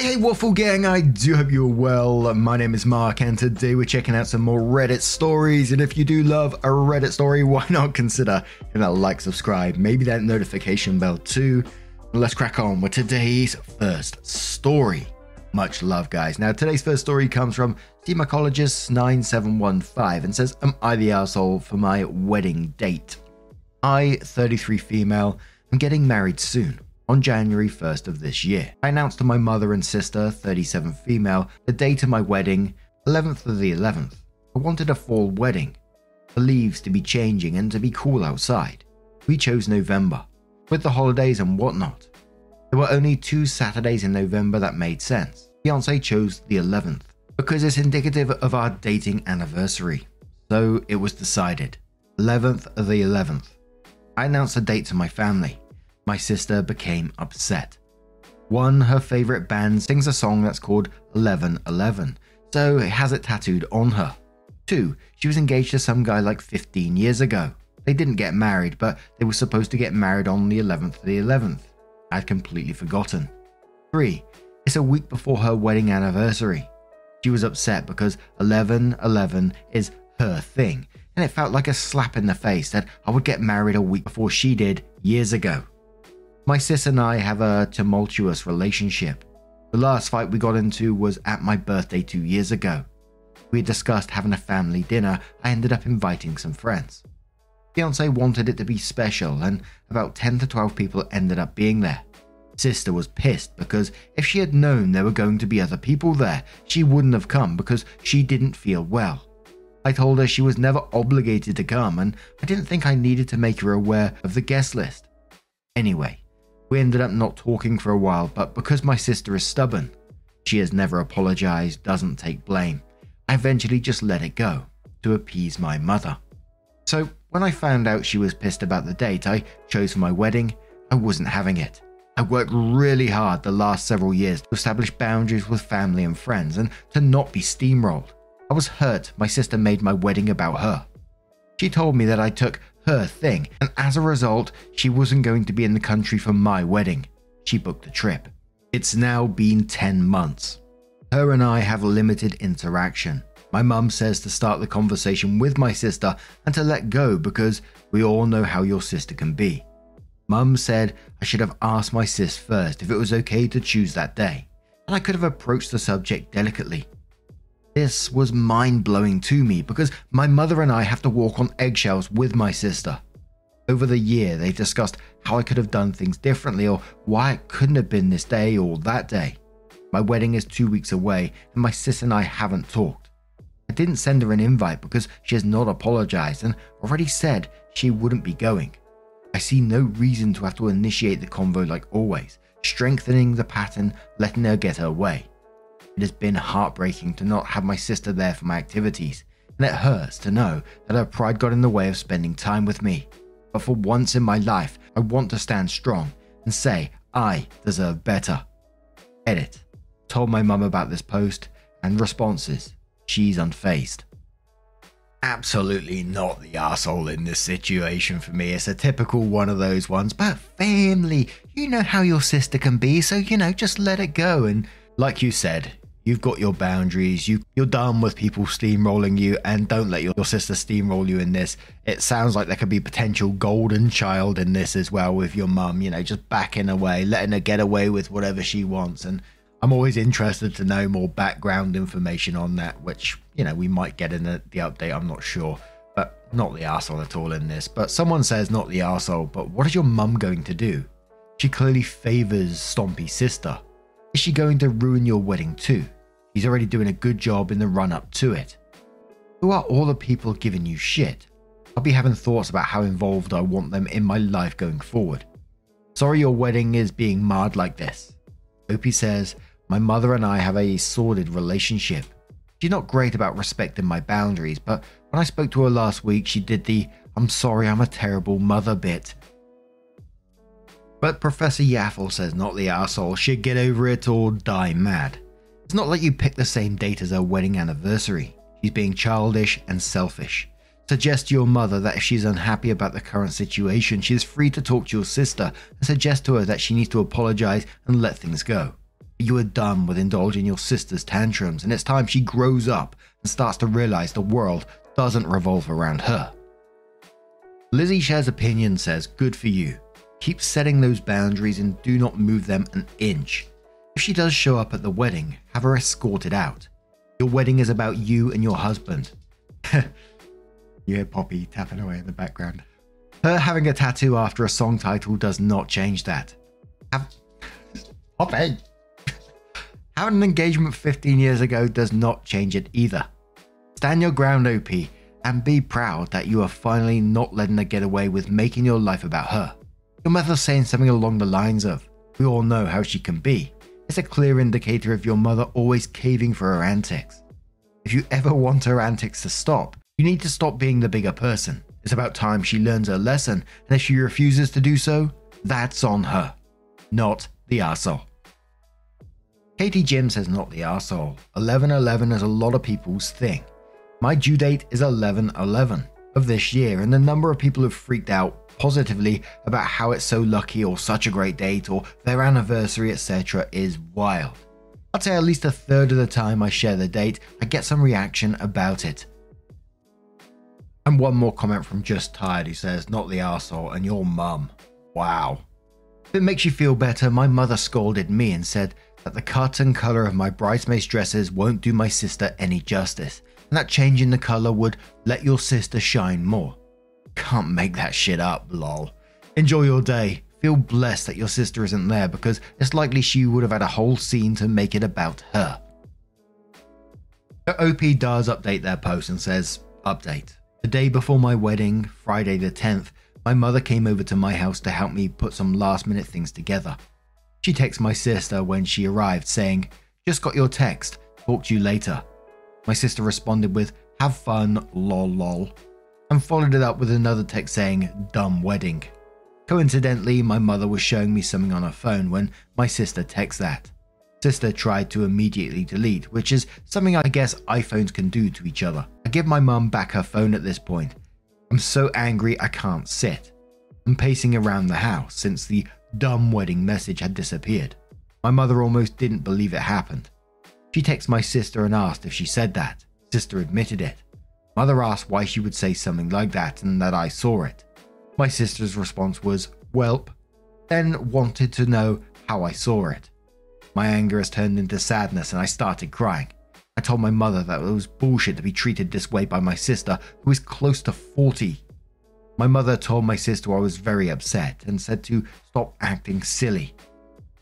Hey, hey, Waffle Gang, I do hope you're well. My name is Mark, and today we're checking out some more Reddit stories. And if you do love a Reddit story, why not consider hitting that like, subscribe, maybe that notification bell too. Let's crack on with today's first story. Much love, guys. Now, today's first story comes from Demycologist9715 and says, Am I the asshole for my wedding date? I, 33 female, I'm getting married soon on January 1st of this year. I announced to my mother and sister, 37 female, the date of my wedding, 11th of the 11th. I wanted a fall wedding, the leaves to be changing and to be cool outside. We chose November, with the holidays and whatnot. There were only two Saturdays in November that made sense. Fiance chose the 11th because it's indicative of our dating anniversary. So it was decided. 11th of the 11th. I announced the date to my family my sister became upset. One, her favorite band sings a song that's called 1111, so it has it tattooed on her. Two, she was engaged to some guy like 15 years ago. They didn't get married, but they were supposed to get married on the 11th of the 11th. I'd completely forgotten. Three, it's a week before her wedding anniversary. She was upset because 1111 is her thing, and it felt like a slap in the face that I would get married a week before she did years ago. My sis and I have a tumultuous relationship. The last fight we got into was at my birthday two years ago. We had discussed having a family dinner. I ended up inviting some friends. Fiance wanted it to be special, and about 10 to 12 people ended up being there. Sister was pissed because if she had known there were going to be other people there, she wouldn't have come because she didn't feel well. I told her she was never obligated to come, and I didn't think I needed to make her aware of the guest list. Anyway, we ended up not talking for a while, but because my sister is stubborn, she has never apologized, doesn't take blame, I eventually just let it go to appease my mother. So, when I found out she was pissed about the date I chose for my wedding, I wasn't having it. I worked really hard the last several years to establish boundaries with family and friends and to not be steamrolled. I was hurt my sister made my wedding about her. She told me that I took her thing, and as a result, she wasn't going to be in the country for my wedding. She booked the trip. It's now been 10 months. Her and I have limited interaction. My mum says to start the conversation with my sister and to let go because we all know how your sister can be. Mum said I should have asked my sis first if it was okay to choose that day, and I could have approached the subject delicately. This was mind blowing to me because my mother and I have to walk on eggshells with my sister. Over the year, they discussed how I could have done things differently or why it couldn't have been this day or that day. My wedding is two weeks away, and my sis and I haven't talked. I didn't send her an invite because she has not apologized and already said she wouldn't be going. I see no reason to have to initiate the convo like always, strengthening the pattern, letting her get her way. It has been heartbreaking to not have my sister there for my activities, and it hurts to know that her pride got in the way of spending time with me. But for once in my life, I want to stand strong and say I deserve better. Edit. Told my mum about this post, and responses. She's unfazed. Absolutely not the asshole in this situation for me. It's a typical one of those ones, but family, you know how your sister can be, so you know, just let it go. And like you said, You've got your boundaries. You you're done with people steamrolling you, and don't let your, your sister steamroll you in this. It sounds like there could be potential golden child in this as well with your mum. You know, just backing away, letting her get away with whatever she wants. And I'm always interested to know more background information on that, which you know we might get in the, the update. I'm not sure, but not the asshole at all in this. But someone says not the asshole. But what is your mum going to do? She clearly favors Stompy's sister is she going to ruin your wedding too? He's already doing a good job in the run up to it. Who are all the people giving you shit? I'll be having thoughts about how involved I want them in my life going forward. Sorry your wedding is being marred like this. OP says, My mother and I have a sordid relationship. She's not great about respecting my boundaries, but when I spoke to her last week, she did the I'm sorry I'm a terrible mother bit. But Professor Yaffle says not the asshole should get over it or die mad. It's not like you picked the same date as her wedding anniversary. She's being childish and selfish. Suggest to your mother that if she's unhappy about the current situation, she is free to talk to your sister and suggest to her that she needs to apologize and let things go. You are done with indulging your sister's tantrums, and it's time she grows up and starts to realize the world doesn't revolve around her. Lizzie shares opinion says, Good for you. Keep setting those boundaries and do not move them an inch. If she does show up at the wedding, have her escorted out. Your wedding is about you and your husband. You hear Poppy tapping away in the background. Her having a tattoo after a song title does not change that. Have... Poppy! Having an engagement 15 years ago does not change it either. Stand your ground, OP, and be proud that you are finally not letting her get away with making your life about her. Your mother saying something along the lines of, We all know how she can be. It's a clear indicator of your mother always caving for her antics. If you ever want her antics to stop, you need to stop being the bigger person. It's about time she learns her lesson, and if she refuses to do so, that's on her, not the arsehole. Katie Jim says not the arsehole. 1111 is a lot of people's thing. My due date is 1111 of this year, and the number of people who've freaked out positively about how it's so lucky or such a great date or their anniversary, etc., is wild. I'd say at least a third of the time I share the date, I get some reaction about it. And one more comment from Just Tired He says, Not the arsehole, and your mum. Wow. If it makes you feel better, my mother scolded me and said that the cut and colour of my bridesmaids' dresses won't do my sister any justice, and that changing the colour would let your sister shine more. Can't make that shit up, lol. Enjoy your day. Feel blessed that your sister isn't there because it's likely she would have had a whole scene to make it about her. OP does update their post and says, Update. The day before my wedding, Friday the 10th, my mother came over to my house to help me put some last minute things together. She texts my sister when she arrived saying, Just got your text, talk to you later. My sister responded with, Have fun, lol lol, and followed it up with another text saying, Dumb wedding. Coincidentally, my mother was showing me something on her phone when my sister texted that. Sister tried to immediately delete, which is something I guess iPhones can do to each other. I give my mum back her phone at this point. I'm so angry I can't sit. I'm pacing around the house since the dumb wedding message had disappeared. My mother almost didn't believe it happened. She texted my sister and asked if she said that. Sister admitted it. Mother asked why she would say something like that and that I saw it. My sister's response was, Welp, then wanted to know how I saw it. My anger has turned into sadness and I started crying. I told my mother that it was bullshit to be treated this way by my sister, who is close to 40. My mother told my sister I was very upset and said to stop acting silly.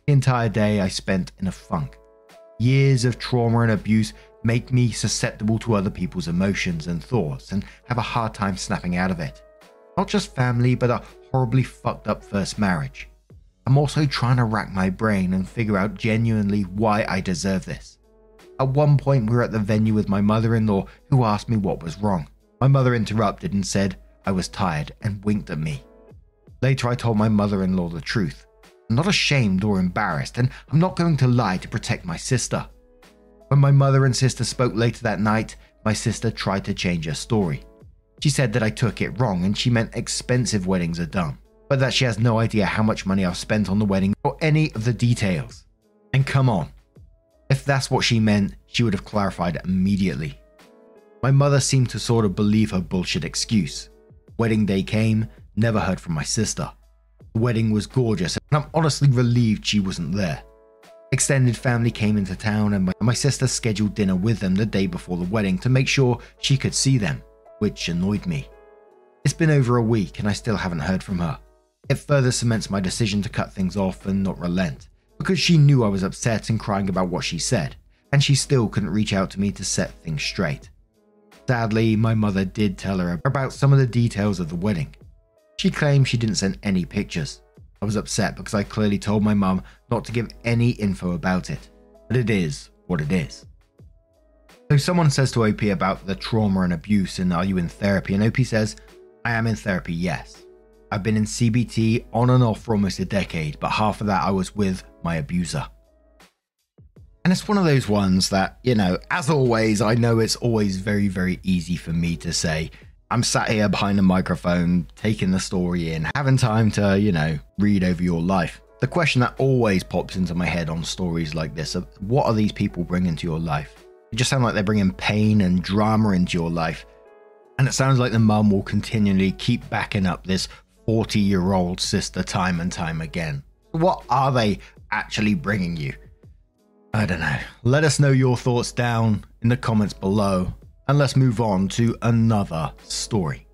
The entire day I spent in a funk. Years of trauma and abuse make me susceptible to other people's emotions and thoughts and have a hard time snapping out of it. Not just family, but a horribly fucked up first marriage. I'm also trying to rack my brain and figure out genuinely why I deserve this. At one point, we were at the venue with my mother in law, who asked me what was wrong. My mother interrupted and said I was tired and winked at me. Later, I told my mother in law the truth. Not ashamed or embarrassed, and I'm not going to lie to protect my sister. When my mother and sister spoke later that night, my sister tried to change her story. She said that I took it wrong and she meant expensive weddings are done but that she has no idea how much money I've spent on the wedding or any of the details. And come on, if that's what she meant, she would have clarified immediately. My mother seemed to sort of believe her bullshit excuse. Wedding day came, never heard from my sister. The wedding was gorgeous, and I'm honestly relieved she wasn't there. Extended family came into town, and my sister scheduled dinner with them the day before the wedding to make sure she could see them, which annoyed me. It's been over a week, and I still haven't heard from her. It further cements my decision to cut things off and not relent, because she knew I was upset and crying about what she said, and she still couldn't reach out to me to set things straight. Sadly, my mother did tell her about some of the details of the wedding. She claimed she didn't send any pictures. I was upset because I clearly told my mum not to give any info about it, but it is what it is. So someone says to OP about the trauma and abuse and are you in therapy? And OP says, I am in therapy, yes. I've been in CBT on and off for almost a decade, but half of that I was with my abuser. And it's one of those ones that, you know, as always, I know it's always very, very easy for me to say, I'm sat here behind a microphone, taking the story in, having time to, you know, read over your life. The question that always pops into my head on stories like this what are these people bringing to your life? It just sounds like they're bringing pain and drama into your life. And it sounds like the mum will continually keep backing up this 40 year old sister time and time again. What are they actually bringing you? I don't know. Let us know your thoughts down in the comments below, and let's move on to another story.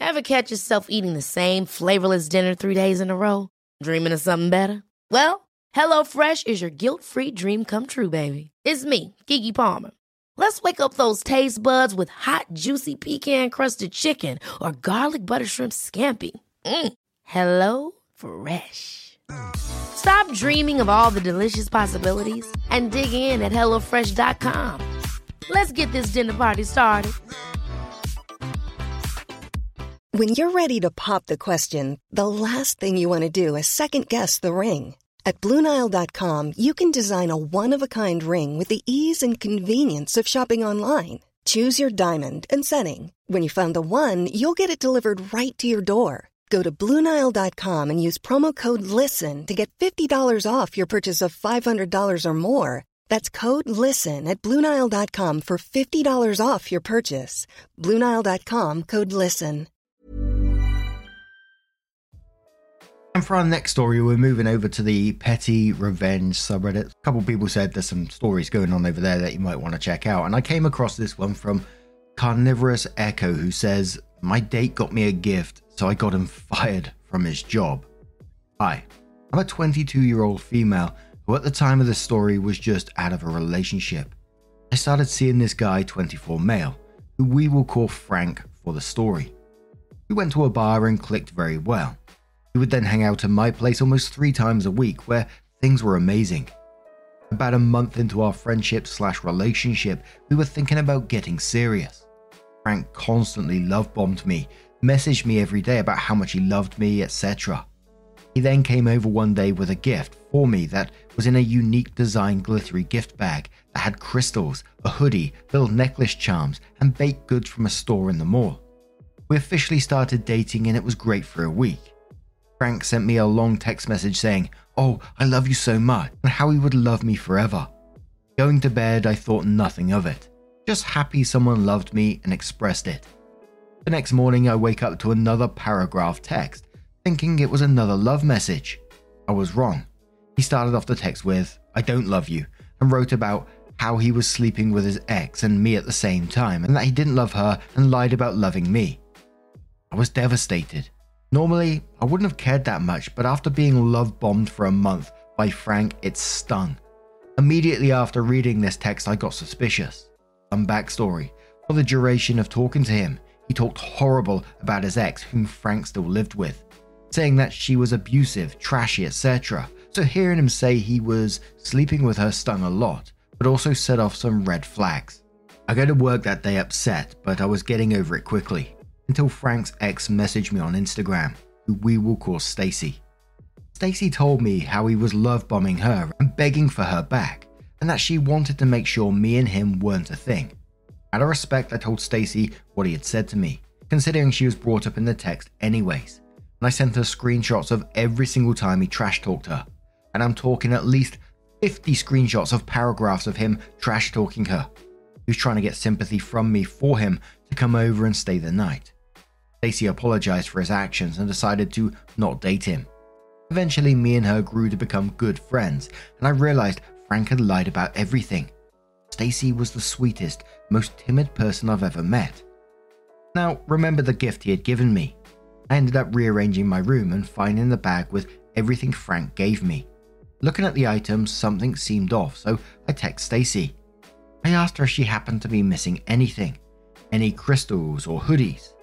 Ever catch yourself eating the same flavorless dinner three days in a row? Dreaming of something better? Well, HelloFresh is your guilt free dream come true, baby. It's me, Keke Palmer. Let's wake up those taste buds with hot, juicy pecan crusted chicken or garlic butter shrimp scampi. Mm. Hello Fresh. Dreaming of all the delicious possibilities and dig in at HelloFresh.com. Let's get this dinner party started. When you're ready to pop the question, the last thing you want to do is second guess the ring. At Bluenile.com, you can design a one of a kind ring with the ease and convenience of shopping online. Choose your diamond and setting. When you find the one, you'll get it delivered right to your door. Go to Bluenile.com and use promo code LISTEN to get $50 off your purchase of $500 or more. That's code LISTEN at Bluenile.com for $50 off your purchase. Bluenile.com code LISTEN. And for our next story, we're moving over to the Petty Revenge subreddit. A couple people said there's some stories going on over there that you might want to check out. And I came across this one from Carnivorous Echo, who says, My date got me a gift, so I got him fired from his job. Hi, I'm a 22 year old female who, at the time of the story, was just out of a relationship. I started seeing this guy, 24 male, who we will call Frank for the story. We went to a bar and clicked very well. He would then hang out at my place almost three times a week, where things were amazing. About a month into our friendship slash relationship, we were thinking about getting serious. Frank constantly love bombed me, messaged me every day about how much he loved me, etc. He then came over one day with a gift for me that was in a unique design glittery gift bag that had crystals, a hoodie, little necklace charms, and baked goods from a store in the mall. We officially started dating and it was great for a week. Frank sent me a long text message saying, Oh, I love you so much, and how he would love me forever. Going to bed, I thought nothing of it, just happy someone loved me and expressed it. The next morning, I wake up to another paragraph text, thinking it was another love message. I was wrong. He started off the text with, I don't love you, and wrote about how he was sleeping with his ex and me at the same time, and that he didn't love her and lied about loving me. I was devastated. Normally, I wouldn't have cared that much, but after being love bombed for a month by Frank, it stung. Immediately after reading this text, I got suspicious. Some backstory. For the duration of talking to him, he talked horrible about his ex, whom Frank still lived with, saying that she was abusive, trashy, etc. So hearing him say he was sleeping with her stung a lot, but also set off some red flags. I go to work that day upset, but I was getting over it quickly until Frank's ex messaged me on Instagram, who we will call Stacy. Stacy told me how he was love bombing her and begging for her back, and that she wanted to make sure me and him weren't a thing. Out of respect, I told Stacy what he had said to me, considering she was brought up in the text anyways, and I sent her screenshots of every single time he trash talked her. And I'm talking at least 50 screenshots of paragraphs of him trash talking her. He was trying to get sympathy from me for him to come over and stay the night. Stacy apologized for his actions and decided to not date him. Eventually, me and her grew to become good friends, and I realized Frank had lied about everything. Stacy was the sweetest, most timid person I've ever met. Now, remember the gift he had given me. I ended up rearranging my room and finding the bag with everything Frank gave me. Looking at the items, something seemed off, so I text Stacy. I asked her if she happened to be missing anything, any crystals or hoodies.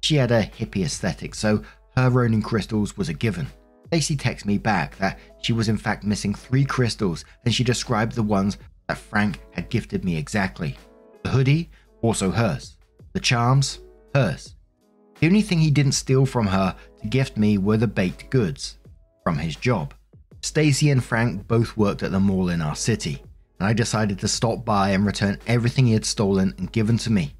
She had a hippie aesthetic, so her Ronin crystals was a given. Stacey texted me back that she was in fact missing three crystals and she described the ones that Frank had gifted me exactly. The hoodie, also hers. The charms, hers. The only thing he didn't steal from her to gift me were the baked goods from his job. Stacey and Frank both worked at the mall in our city, and I decided to stop by and return everything he had stolen and given to me.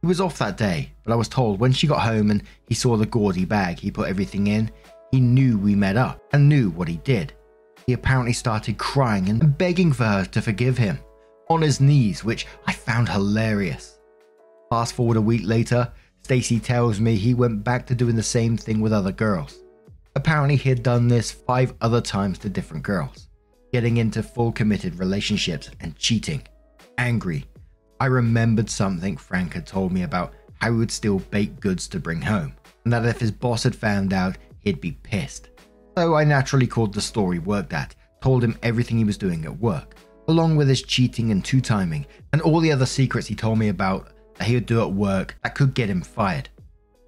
He was off that day, but I was told when she got home and he saw the gaudy bag he put everything in, he knew we met up and knew what he did. He apparently started crying and begging for her to forgive him, on his knees, which I found hilarious. Fast forward a week later, Stacy tells me he went back to doing the same thing with other girls. Apparently, he had done this five other times to different girls, getting into full committed relationships and cheating. Angry, I remembered something Frank had told me about how he would steal baked goods to bring home, and that if his boss had found out, he'd be pissed. So I naturally called the story worked at, told him everything he was doing at work, along with his cheating and two timing, and all the other secrets he told me about that he would do at work that could get him fired.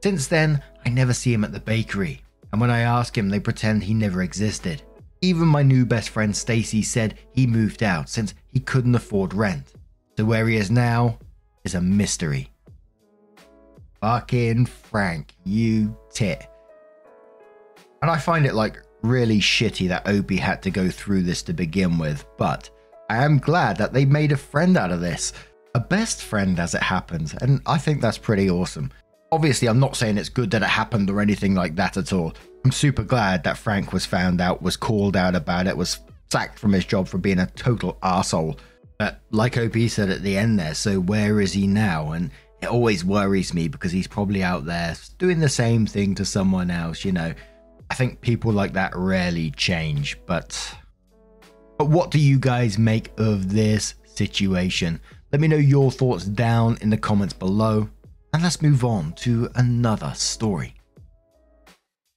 Since then, I never see him at the bakery, and when I ask him, they pretend he never existed. Even my new best friend Stacy said he moved out since he couldn't afford rent. So where he is now is a mystery. Fucking Frank, you tit. And I find it like really shitty that OP had to go through this to begin with, but I am glad that they made a friend out of this. A best friend as it happens, and I think that's pretty awesome. Obviously, I'm not saying it's good that it happened or anything like that at all. I'm super glad that Frank was found out, was called out about it, was sacked from his job for being a total asshole. But like OP said at the end there, so where is he now? And it always worries me because he's probably out there doing the same thing to someone else, you know. I think people like that rarely change, but but what do you guys make of this situation? Let me know your thoughts down in the comments below, and let's move on to another story.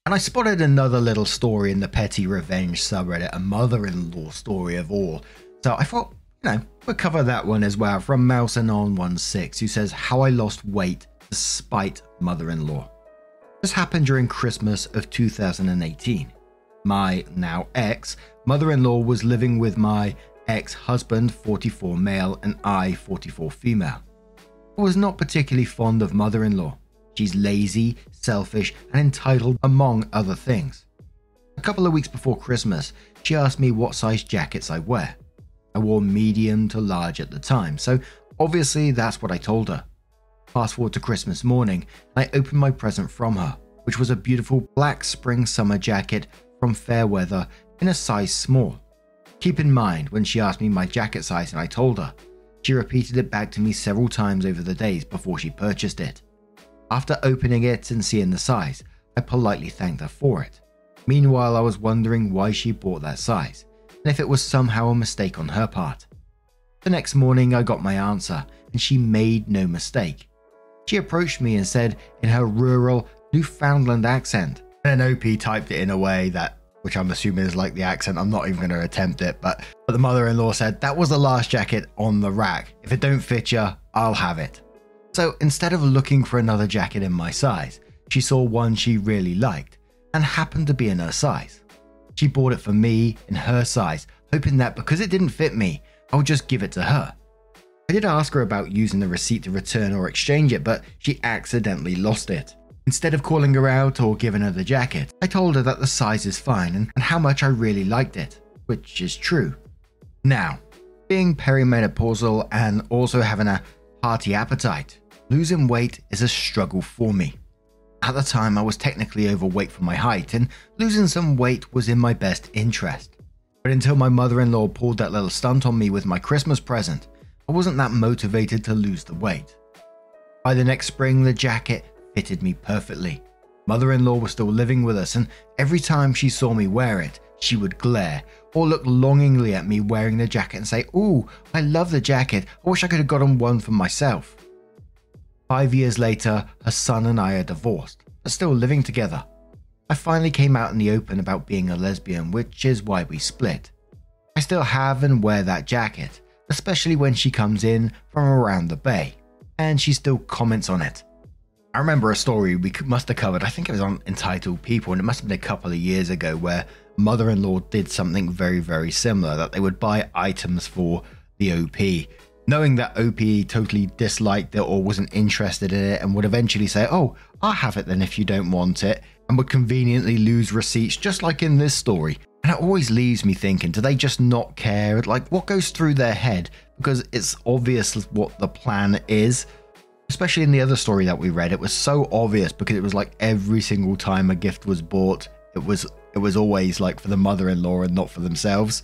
And I spotted another little story in the Petty Revenge subreddit, a mother in law story of all. So I thought, you know, we'll cover that one as well from Mouseanon16, who says, How I lost weight despite mother in law. This happened during Christmas of 2018. My now ex mother in law was living with my ex husband, 44 male, and I, 44 female. I was not particularly fond of mother in law. She's lazy, selfish, and entitled, among other things. A couple of weeks before Christmas, she asked me what size jackets I wear. I wore medium to large at the time, so obviously that's what I told her. Fast forward to Christmas morning, and I opened my present from her, which was a beautiful black spring summer jacket from Fairweather in a size small. Keep in mind, when she asked me my jacket size and I told her, she repeated it back to me several times over the days before she purchased it. After opening it and seeing the size, I politely thanked her for it. Meanwhile, I was wondering why she bought that size, and if it was somehow a mistake on her part. The next morning, I got my answer, and she made no mistake. She approached me and said in her rural Newfoundland accent, and OP typed it in a way that, which I'm assuming is like the accent. I'm not even going to attempt it, but, but the mother-in-law said that was the last jacket on the rack. If it don't fit you, I'll have it. So instead of looking for another jacket in my size, she saw one she really liked and happened to be in her size. She bought it for me in her size, hoping that because it didn't fit me, I would just give it to her. I did ask her about using the receipt to return or exchange it, but she accidentally lost it. Instead of calling her out or giving her the jacket, I told her that the size is fine and, and how much I really liked it, which is true. Now, being perimenopausal and also having a hearty appetite, losing weight is a struggle for me. At the time, I was technically overweight for my height, and losing some weight was in my best interest. But until my mother in law pulled that little stunt on me with my Christmas present, I wasn't that motivated to lose the weight. By the next spring, the jacket fitted me perfectly. Mother in law was still living with us, and every time she saw me wear it, she would glare or look longingly at me wearing the jacket and say, Ooh, I love the jacket. I wish I could have gotten one for myself. Five years later, her son and I are divorced, but still living together. I finally came out in the open about being a lesbian, which is why we split. I still have and wear that jacket, especially when she comes in from around the bay, and she still comments on it. I remember a story we must have covered, I think it was on Entitled People, and it must have been a couple of years ago, where mother in law did something very, very similar that they would buy items for the OP, knowing that OP totally disliked it or wasn't interested in it, and would eventually say, Oh, I'll have it then if you don't want it, and would conveniently lose receipts, just like in this story. And it always leaves me thinking, do they just not care? Like, what goes through their head? Because it's obvious what the plan is. Especially in the other story that we read, it was so obvious because it was like every single time a gift was bought, it was it was always like for the mother-in-law and not for themselves,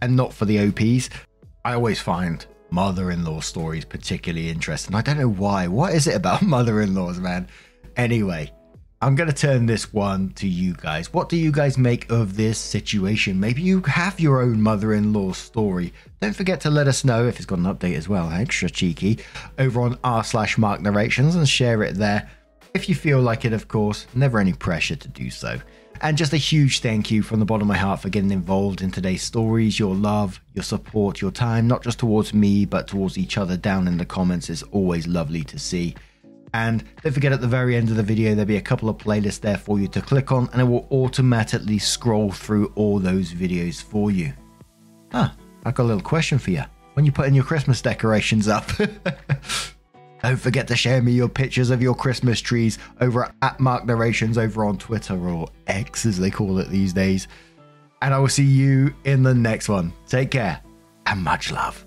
and not for the OPs. I always find mother-in-law stories particularly interesting. I don't know why. What is it about mother-in-laws, man? Anyway, I'm going to turn this one to you guys. What do you guys make of this situation? Maybe you have your own mother in law story. Don't forget to let us know if it's got an update as well, extra cheeky, over on r slash mark narrations and share it there. If you feel like it, of course, never any pressure to do so. And just a huge thank you from the bottom of my heart for getting involved in today's stories. Your love, your support, your time, not just towards me, but towards each other down in the comments is always lovely to see. And don't forget at the very end of the video, there'll be a couple of playlists there for you to click on, and it will automatically scroll through all those videos for you. Ah, I've got a little question for you. When you put in your Christmas decorations up, don't forget to share me your pictures of your Christmas trees over at Mark Narrations over on Twitter or X as they call it these days. And I will see you in the next one. Take care and much love.